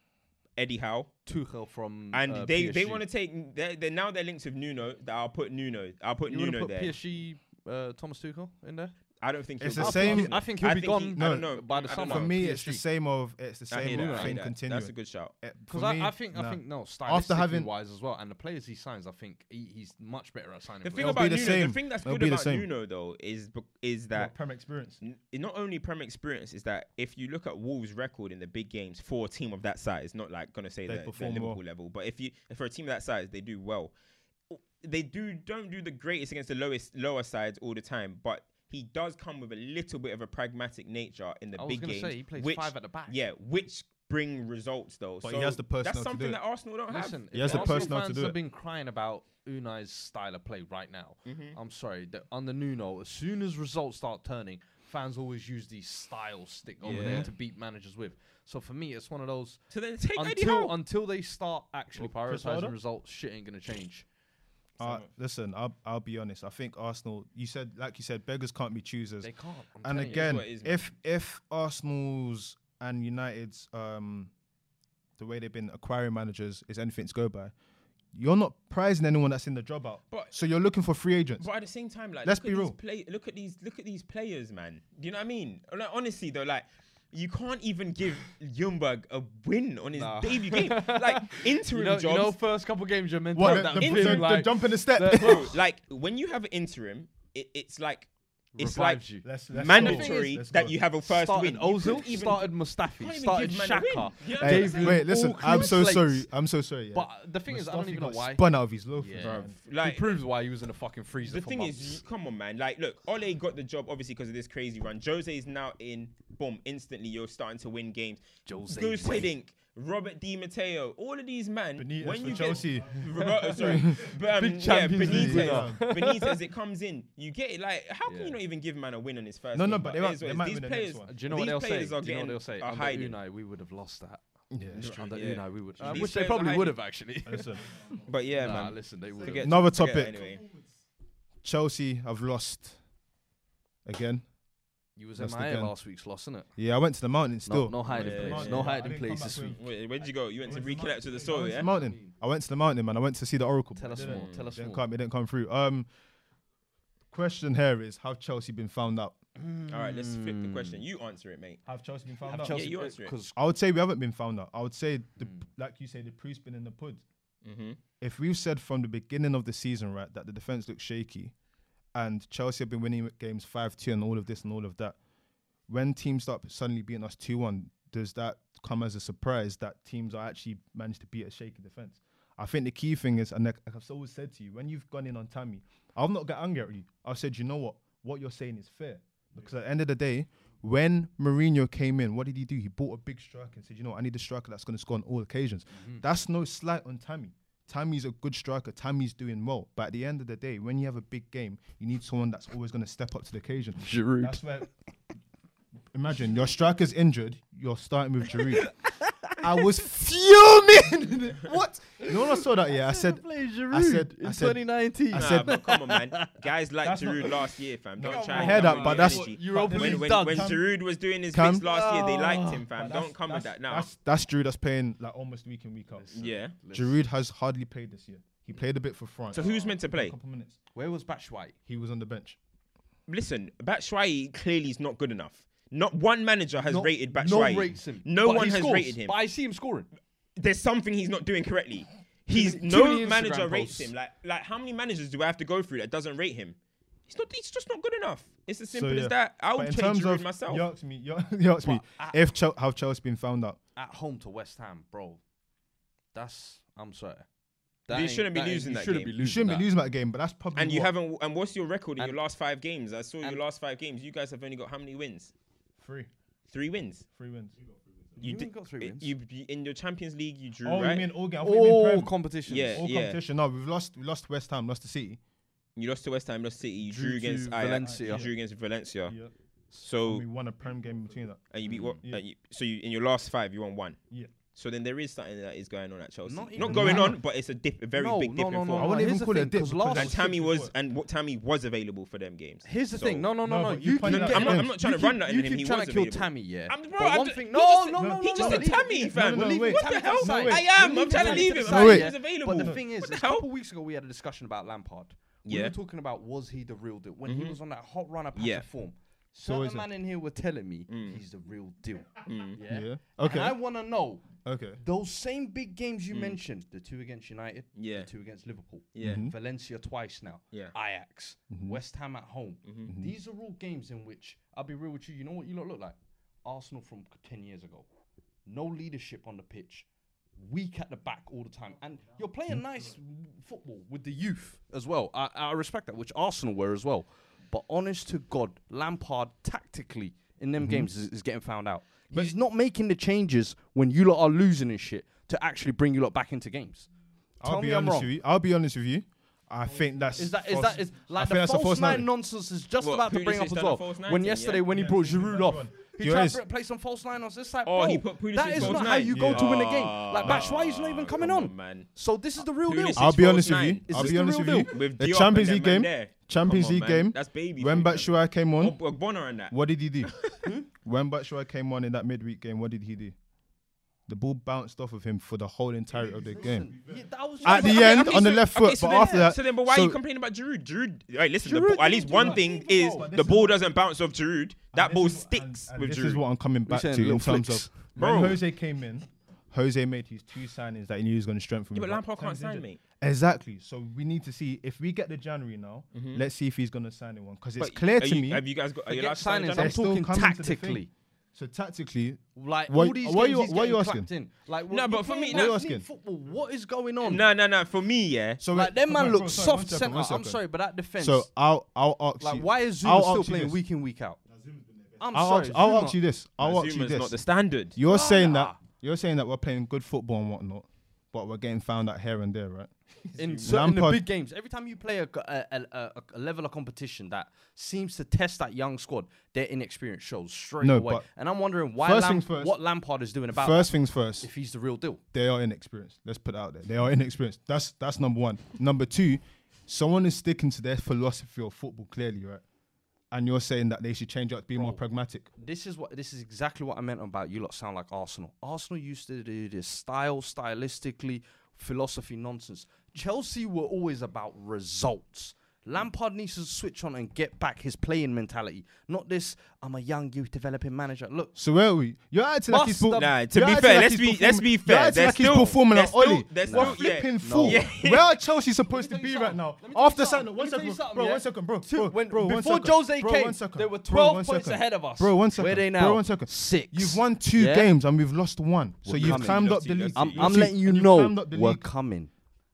Eddie Howe. Tuchel from And uh, they, they want to take. They're, they're now they're linked with Nuno. That I'll put Nuno. I'll put You Nuno put there. PSG uh, Thomas Tuchel in there? I don't think It's he'll the same- I think he'll I be think gone. he- I No, don't know. by the I summer. For me, PSG. it's the same of it's the same that, I hear thing that. continuing. That's a good shout. Eh, Because I, I think I think no, stylistically After having- wise as well, and the players he signs, I think he, he's much better at signing. The thing It'll players. be about the Nuno, same. the thing that's It'll good the about same. Nuno though is bec- is What, that Prem experience. n- not only Prem experience is that if you look at Wolves' record in the big games for a team of that size, it's not like gonna say They that perform Liverpool well. level, but if you if for a team of that size, they do well. They do don't do the greatest against the lowest lower sides all the time, but he does come with a little bit of a pragmatic nature in the I big gonna games. say he plays which, five at the back. Yeah, which bring results though. But so he has the personnel That's to do something that Arsenal don't Listen, He has the Arsenal personnel to fans do have it. been crying about Unai's style of play right now. Mhm. I'm sorry, that under Nuno, as soon as results start turning, fans always use these style stick over Yeah. there to beat managers with. So for me, it's one of those. So then take until until they start actually Well, prioritizing results, shit ain't gonna change. Uh, listen, I'll I'll be honest. I think Arsenal. You said like you said, beggars can't be choosers. They can't. I'm and again, is, if if Arsenal's and United's um the way they've been acquiring managers is anything to go by, you're not prizing anyone that's in the job out. But- so you're looking for free agents. But at the same time, like, Let's look be at real. These play, look at these, look at these players, man. Do you know what I mean? Like, honestly, though, like, you can't even give Ljungberg a win on his Nah. debut game. Like interim You know, jobs. you know, first couple games you're meant to what have the, that the, feeling the- the like jump in the step? the- bro, like when you have an interim, it, it's like it's like you. let's, let's mandatory go. Let's that you have a first started win. You Ozil, even- started can't Mustafi, started give man a win. Xhaka. You know Hey, Gave saying? him wait, listen. I'm so slates. sorry. I'm so sorry. Yeah. But the thing is, I don't even know got why. Spun out of his loaf. Yeah. Bruv, He like proves why he was in a fucking freezer the for thing months. is, come on, man. Like, look, Ole got the job obviously because of this crazy run. Jose is now in. Boom! Instantly, you're starting to win games. Jose Gus way. Hiddink, Robert Di Matteo, all of these men. Benitez when for you Chelsea. get Roberto, sorry, but, um, Big yeah, Champions League Benitez. Benitez, it comes in. You get it. Like, how can Yeah. you not even give man a win on his first? No, game? no, but they might- it is they might these win the next players, one. Do you know what these they'll say? Do you know what they'll say? Under hiding. Unai, we would have lost that. Yeah, it's true. Under Yeah. Unai, we would. These Uh, which they probably would have actually. Listen, But yeah, nah, man. listen, they would. Another topic. Chelsea have lost again. You was That's MIA again. last week's loss, innit? Yeah, I went to the mountain No, still. no hiding Yeah, place. yeah, No yeah. I hiding place this week. Wait, where'd you go? You went to went to reconnect with the Mountain. Story, to yeah? the mountain. I went to the mountain, man. I went to see the Oracle. Tell us more. Tell us didn't more. come, it didn't come through. Um, question here is: Have Chelsea been found out? All right, let's flip the Mm. question. You answer it, mate. Have Chelsea been found Have out? Chelsea, you answer it. because I would say we haven't been found out. I would say, the, Mm. like you say, the proof's been in the pud. Mm-hmm. If we've said from the beginning of the season, right, that the defense looks shaky, and Chelsea have been winning games five two and all of this and all of that, when teams start suddenly beating us two one, does that come as a surprise that teams are actually managed to beat a shaky defense? I think the key thing is, and like I've always said to you, when you've gone in on Tammy, I've not got angry at you. I've said, you know what, what you're saying is fair. Because at the end of the day, When Mourinho came in, what did he do? He bought a big striker and said, "You know, what, I need a striker that's going to score on all occasions." Mm-hmm. That's no slight on Tammy. Tammy's a good striker. Tammy's doing well, but at the end of the day, when you have a big game, you need someone that's always going to step up to the occasion. Giroud. That's where. Imagine your striker's injured. You're starting with Giroud. I was fuming. what? You know when I saw that? Yeah, I said. I said. I said. 2019. I Nah, said- but come on, man. Guys like That's Giroud last year, fam. Don't No, try. I and heard come that, but that's- energy. Europa when when, when Giroud was doing his Cam- bits last year, they liked ah. him, fam. Don't come with that now. That's, that's Giroud that's playing like almost week in week out. Yeah. Giroud has hardly played this year. He played a bit for France. So who's meant to play? A play? couple minutes. Where was Batshuayi? He was on the bench. Listen, Batshuayi clearly is not good enough. Not one manager has No- rated No Batshuayi. rates him. No one has scores. rated him. But I see him scoring. There's something he's not doing correctly. He's many- too no many Instagram manager rates posts. him. Like like how many managers do I have to go through that doesn't rate him? He's not. He's just not good enough. It's as simple yeah. as that. I But would in play Giroud myself. you asked me, you, you asked me But if Chel- how Chelsea been found out. At home to West Ham, bro. That's I'm sorry. You shouldn't be ain't- losing that shouldn't game. be You losing shouldn't that. be losing that game, but that's probably and you what- haven't. And what's your record in And- your last five games? I saw your last five games. You guys have only got how many wins? Three, Three wins. three wins. You did- ain't got three wins. You, you- in your Champions League, you drew Oh, right. you mean all game? I mean All competitions. Yeah. all competition. No, we've lost. We lost West Ham, lost to City. You lost to West Ham, lost City. You Drew drew, against Ajax, Valencia. You drew against Valencia. Yeah. So we won a Prem game between that. and you beat what? Yeah. and you- so you, in your last five, you won one. Yeah. So then there is something that is going on at Chelsea. Not Not, even going that. on, but it's a dip, a very No, big no, dip no, in no, I form. no. wouldn't even the call it a thing, dip 'cause because last- And Tammy was, before. and what Tammy was available for them games. Here's the So- thing. No, no, no, No, no. you You pointed keep I'm not- I'm not trying to you run keep- nothing You at him, keep he trying was to kill. Tammy, yeah. I'm, bro, But I'm one thing. he No, no, no, He just no, said Tammy, no, fam. no, leave wait. it- What the hell? aside. No, wait. I am. I'm trying to leave him. side, wait. yeah. He was available. But the thing is, a couple weeks ago we had a discussion about Lampard. We were talking about was he the real deal when he mm-hmm. was on that hot run of form. So is Certain it? man in here were telling me Mm. he's the real deal. Mm. Yeah. Yeah. And Okay. I want to know Okay. those same big games you Mm. mentioned, the two against United, Yeah. the two against Liverpool, Yeah. Mhm. Valencia twice now, Yeah. Ajax, Mhm. West Ham at home. Mhm. These are all games in which I'll be real with you. You know what you lot look like? Arsenal from ten years ago. No leadership on the pitch, weak at the back all the time, and you're playing nice w- football with the youth as well. I, I respect that, which Arsenal were as well. But honest to God, Lampard tactically in them mm-hmm. games is, is getting found out. He's not making the changes when you lot are losing and shit to actually bring you lot back into games. I'll Tell be me I'm honest wrong. with you. I'll be honest with you. I think that's Is that is false- that is like the false, false nine narrative. nonsense is just What, about to bring up as well. When yesterday yeah? when he Yeah, brought he's Giroud off, he You tried to play some false nine on this side. Oh, bro, he put Pulisic that is false not how you go to win a game. Like Batshuayi's not even coming come on. man. So this is the real deal. I'll be honest with you. I'll be the honest with you. The Champions League game, there. Champions Come on, League man. game. That's baby. When food, fam. Batshuayi came on, Oh, Ogbonna and that. what did he do? Hmm? when Batshuayi came on in that midweek game, what did he do? The ball bounced off of him for the whole entirety of the game. Yeah, that was At just- the end, okay, on the so- left okay, foot, so but then- after that, So then, but why are so- you complaining about Giroud? Giroud, right, listen. The Giroud ball, at least didn't one do thing nothing, is. But the this ball is- doesn't bounce off Giroud. That ball sticks and- and with This Giroud. is what I'm coming back saying to in little terms flicks. of when Bro. Jose came in. Jose made his two signings that he knew he was going to strengthen. Yeah, but Lampard can't sign, injured. mate. Exactly. So we need to see if we get the January now. Mm-hmm. Let's see if he's going to sign in one because it's But clear to you- me. Have you guys got? Are you Forget allowed signings. I'm They're January? still talking coming to the thing. tactically. So tactically, Like What- all these what games you- he's what you asking? in. Like No, but for me- What you like asking? neat football. What is going on? No, no, no. For me, yeah. so like them man bro, look sorry, soft one second, centre. I'm sorry, but that defense. So I'll I'll ask like you. why is I'll Zouma still playing this. week in week out? I'm I'll sorry, ask, I'll ask you this. I'll ask you Zouma's this. not the standard. You're saying nah. that you're saying that we're playing good football and whatnot, but we're getting found out here and there, right? in certain the Lampard- big games. Every time you play a, a, a, a, a level of competition that seems to test that young squad, their inexperience shows straight No, away. but And I'm wondering why first Lam- first. what Lampard is doing about First that, things first. if he's the real deal. they are inexperienced. Let's put it out there. They are inexperienced. That's that's number one. Number two, someone is sticking to their philosophy of football clearly, right? And you're saying that they should change up to be more pragmatic. This is what this is exactly what I meant about you lot sound like Arsenal. Arsenal used to do this style, stylistically, philosophy nonsense. Chelsea were always about results. Lampard needs to switch on and get back his playing mentality, not this. I'm a young youth developing manager. Look, So where are we? You're acting like he's Bust per- the- Nah, to you're be acting fair, like let's he's be let's performing- be You're fair. acting There's like he's still performing there's like still- Oli. there's We're still- yeah. flipping No. full. Yeah. Where are Chelsea supposed to Let me be tell you right now? something. Let me tell you After something. signing, one Let me tell second, you something, bro, yeah? one second, bro, Two- bro, when- bro, one before second. Jose Bro, came, one second. they were Bro, 12 one points second. ahead of us. Bro, one Where second. they now? Bro, one second. Six. You've won two Yeah? games and we've lost one. So We're you've coming.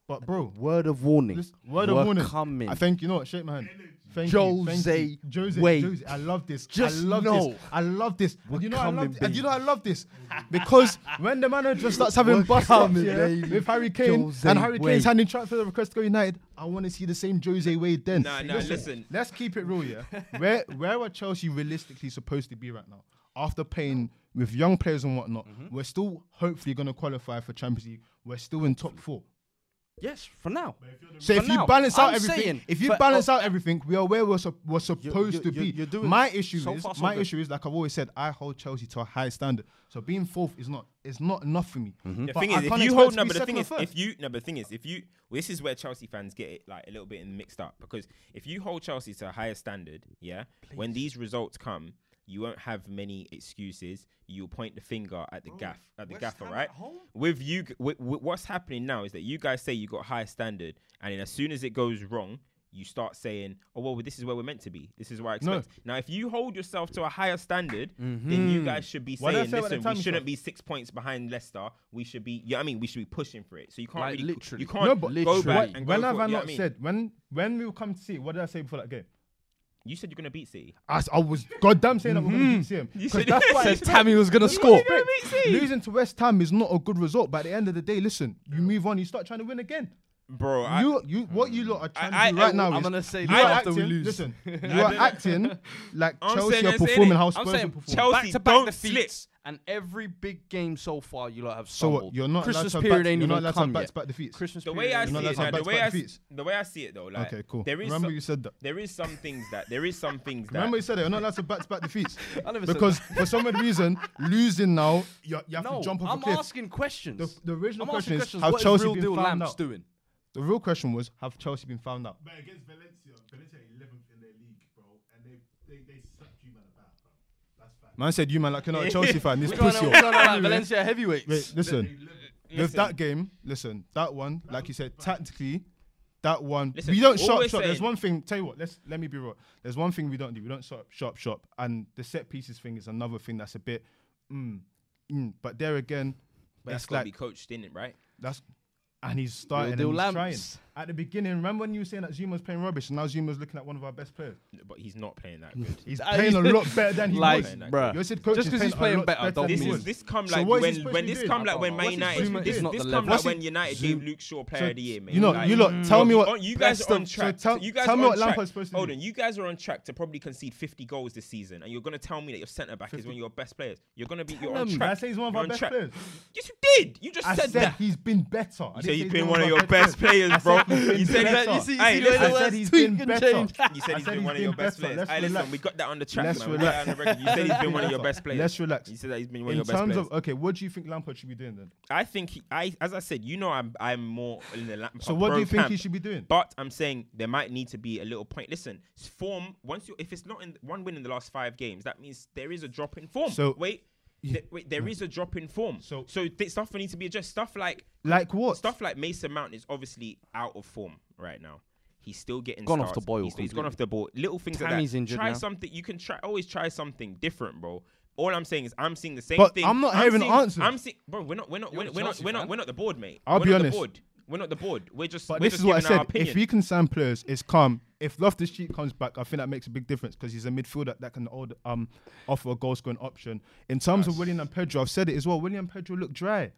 But bro, word of warning. Listen, word of warning. coming. I thank you. Know what? Shake my hand. Thank you, thank Jose you. Jose, Wade. Jose, I love this. Just I love know. this. I love this. We're you know I love. And you know I love this because when the manager starts having We're bust yeah, with Harry Kane Jose and Harry Kane's handing transfer request to go United, I want to see the same Jose Wade then. Nah, nah, listen. Let's keep it real, yeah. where where are Chelsea realistically supposed to be right now? After paying with young players and whatnot, mm-hmm. we're still hopefully going to qualify for Champions League. We're still in top four. Yes, for now. So if you now, balance out I'm everything, saying- if you balance out everything, we are where we're, we're supposed you- to be. you're doing my issue so is so my good. issue is like I've always said, I hold Chelsea to a high standard. So being fourth is not is not enough for me. Mm-hmm. The But thing is, if you hold number, no, the thing is, if you no, but the thing is, if you well, this is where Chelsea fans get it like a little bit mixed up because if you hold Chelsea to a higher standard, yeah, when these results come, you won't have many excuses. You'll point the finger at the Bro, gaff at the West gaffer, Ham right? With you, with, with what's happening now is that you guys say you got high standard, and then as soon as it goes wrong, you start saying, "Oh well, this is where we're meant to be. This is where I expect." No. Now, if you hold yourself to a higher standard, mm-hmm. then you mm-hmm. guys should be saying, say "Listen, we shouldn't be six points behind Leicester. We should be, yeah, you know I mean, we should be pushing for it." So you can't like, really, literally, you can't no, but go literally. back and when go. When have I not you know said I mean? when when we come to see? What did I say before that game? You said you're gonna beat City. i was goddamn saying that we're gonna beat mm-hmm. CM. Said- that's why Says Tammy was gonna score. Gonna beat City. Losing to West Ham is not a good result. But at the end of the day, listen, you move on, you start trying to win again. bro. I, you, you, what you lot are trying I- to do I- right now I'm is gonna say you are after acting, we lose. Listen, you are acting like I'm saying Chelsea are performing how Spurs are performing. Chelsea Back to back don't slip. And every big game so far, you lot have So what, you're not Christmas allowed to period back- ain't you're even allowed to have come yet. back-to-back defeats? Christmas The way period. I see it, to the way I the way I see it though, like Okay, cool. There is Remember some, you said that. there is some things that there is some things that Remember you said it, you're not allowed to back-to-back defeats. I never said because for some reason, losing now, you, have No, to jump off I'm a cliff. asking questions. The- the original I'm question is, how Chelsea been deal found Lamps out? doing? the real question was, have Chelsea been found out? But against Valencia, Man said you man like you're not a Chelsea fan. This pussy. We're on about Valencia heavyweights. Wait, listen. With that game, listen, that one, like you said, tactically, that one Listen, we don't shop, shop. There's one thing. Tell you what, let's let me be real. There's one thing we don't do. We don't shop, shop, shop, and the set pieces thing is another thing that's a bit, mm, mm. but there again, But that's it's got to be coached in it, right? that's and he's starting. And he's trying at the beginning, remember when you were saying that Zouma's playing rubbish and now Zouma's looking at one of our best players? But he's not playing that good. He's playing a lot better than he like, was. Bruh. You said coach Just because he's playing better, better don't this mean. Is, this come like so when, when this come like when Man United this, this come like when United gave Luke Shaw player of the year, man. You know, you lot mm. tell me what you guys are on track. You guys tell me what Lampard's supposed to do. Hold on, you guys are on track to probably concede 50 goals this season and you're going to tell me that your centre back is one of your best players. You're going to be on track. I say he's one of our best players. Yes, you did. You just said that. he's been better. You said he's been one of your best players, bro he said that. You see, you see I said he's been better. You said he's been one of your best players. Hey, listen, we got that on the track, Let's. Relax. You said he's been one of your best players. Let's relax. You said that he's been one of your best players. In terms of okay, what do you think Lampard should be doing then? I think I, as I said, you know, I'm, I'm more in the Lampard. So what do you think he should be doing? But I'm saying there might need to be a little point. Listen, form. Once you, if it's not in one win in the last five games, that means there is a drop in form. So wait wait, there is a drop in form. So, so th- stuff needs to be addressed. Stuff like like what? Stuff like Mason Mount is obviously out of form right now. He's still getting Gone off the boil He's, he's gone off the ball. Little things Tammy's like that. injured Try now. something. You can try. Always try something different, bro. All I'm saying is I'm seeing the same But thing. I'm not having an seeing, answer. I'm seeing, bro. We're not. We're not. We're, we're not. We're not. We're not the board, mate. I'll we're be not honest. The board. We're not the board. We're just. But we're this just is what I said. If we can sign players, it's calm. If Loftus Cheek comes back, I think that makes a big difference because he's a midfielder that can hold, um, offer a goal scoring option. In terms of Willian and Pedro, I've said it as well. Willian and Pedro look dry.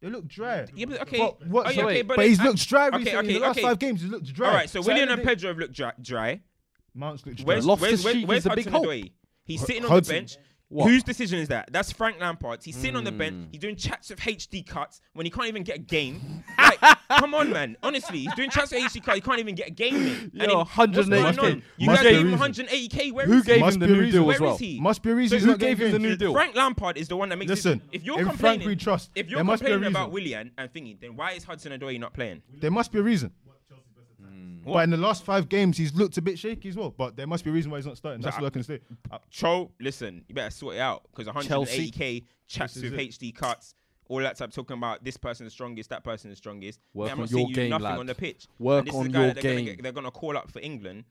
They look dry. Yeah, but okay. But, what, oh, yeah, okay, but, but he's looked dry okay, recently. Okay, In the last okay. five games, he's looked dry. All right, so, so Willian and Pedro have looked dry. dry. Mounts looked dry. Where's, where's, where's, where's, where's the big hope? He's sitting on Hudson. the bench. What? Whose decision is that? That's Frank Lampard. He's sitting mm. on the bench. Hmm. He's doing chats of HD cuts when he can't even get a game. Like, come on, man. Honestly, he's doing chats of HD cuts. He can't even get a game in. Yo, 180. On? You guys gave him 180k. Where Who gave him the new deal as well? Must be a reason. So who gave him the new deal? Frank Lampard is the one that makes. Listen, if you're complaining, Frank we trust. If you're complaining about Willian and thingy, then why is Hudson Odoi not playing? There must be a reason. What? But in the last five games, he's looked a bit shaky as well. But there must be a reason why he's not starting. That's what I can say. Uh, Cho, listen, you better sort it out because 180k chats with it. HD cuts all that type talking about this person is strongest, that person is strongest. Work I'm on not your you game, nothing lad. on the pitch. Work on your they're game. Gonna get, they're gonna call up for England.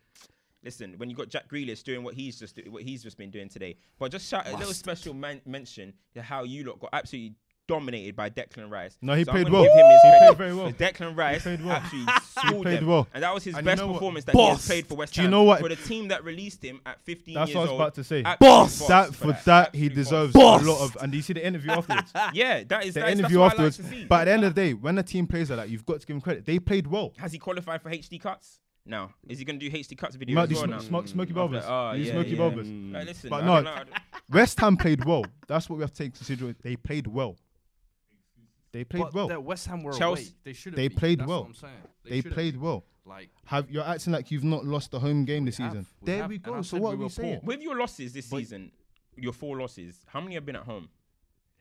Listen, when you got Jack Grealish doing what he's just what he's just been doing today, but just shout Must. a little special man- mention to how you lot got absolutely dominated by Declan Rice. No, he So played well. Give him his He credit. played very well. Declan Rice played well. actually He played them. well. and that was his And you best know what? performance that he Boss. has played for West Do you know what? For the team that released him at 15 That's years what I was about to say. Boss. That for that, he deserves Boss. a lot of. And do you see the interview afterwards? Yeah, that is the that is- interview that's what I like afterwards. to see. But at the end of the day, when a team plays like that, you've got to give him credit. They played well. Has he qualified for HD cuts? No. Is he going to do HD cuts video Might as do well sm- now? smoke, Smoky mm, After- Bobas. oh, yeah, Smoky yeah. Bobas. Like, listen, But no, don't know, I don't- West Ham played well. That's what we have to take into consideration. They played well. They played but well. that West Ham were Chelsea- away. They should. They played That's well. What I'm saying. They should've played been. well. Like Have you're acting like you've not lost the home game this We have, season? we there have, we go. So what we are we saying? With your losses this But- season, your four losses, how many have been at home?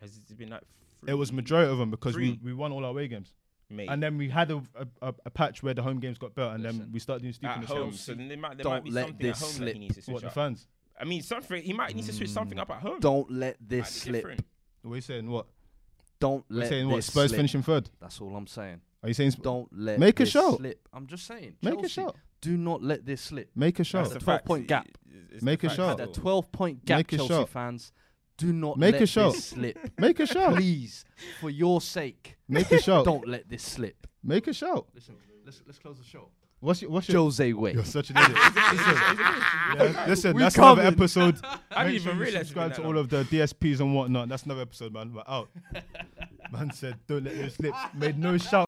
Has it been like It was majority of them because we, Three. we won all our away games, Mate, and then we had a, a, a, a patch where the home games got better, and then we started doing stupid at home. So then there might, there Don't might be let something at this home that slip. he needs to switch What the fans? I mean, something he might need to switch something mm. up at home. don't let this slip. What are you saying? What? Don't We're let saying what? Spurs slip. finishing third. That's all I'm saying. Are you saying? Sp- Don't let Make a this shot. slip. I'm just saying. Make a Chelsea, shot. Do not let this slip. Make a That's shot. the the 12 facts. point gap. It's- it's Make a facts shot. At a 12 point gap, Make a Chelsea shot. fans. Do not Make let a shot. this slip. Make a shot. Please, for your sake, Make a shot. don't let this slip. Make a shot. Listen, let's let's close the show. What's your? What's your? Jose Way. You're such an idiot. listen, yeah, listen We that's another coming. episode. I didn't Make sure even you realize subscribe to all of the DSPs and whatnot. That's another episode, man. We're out. man said, "Don't let this slip." Made no shout.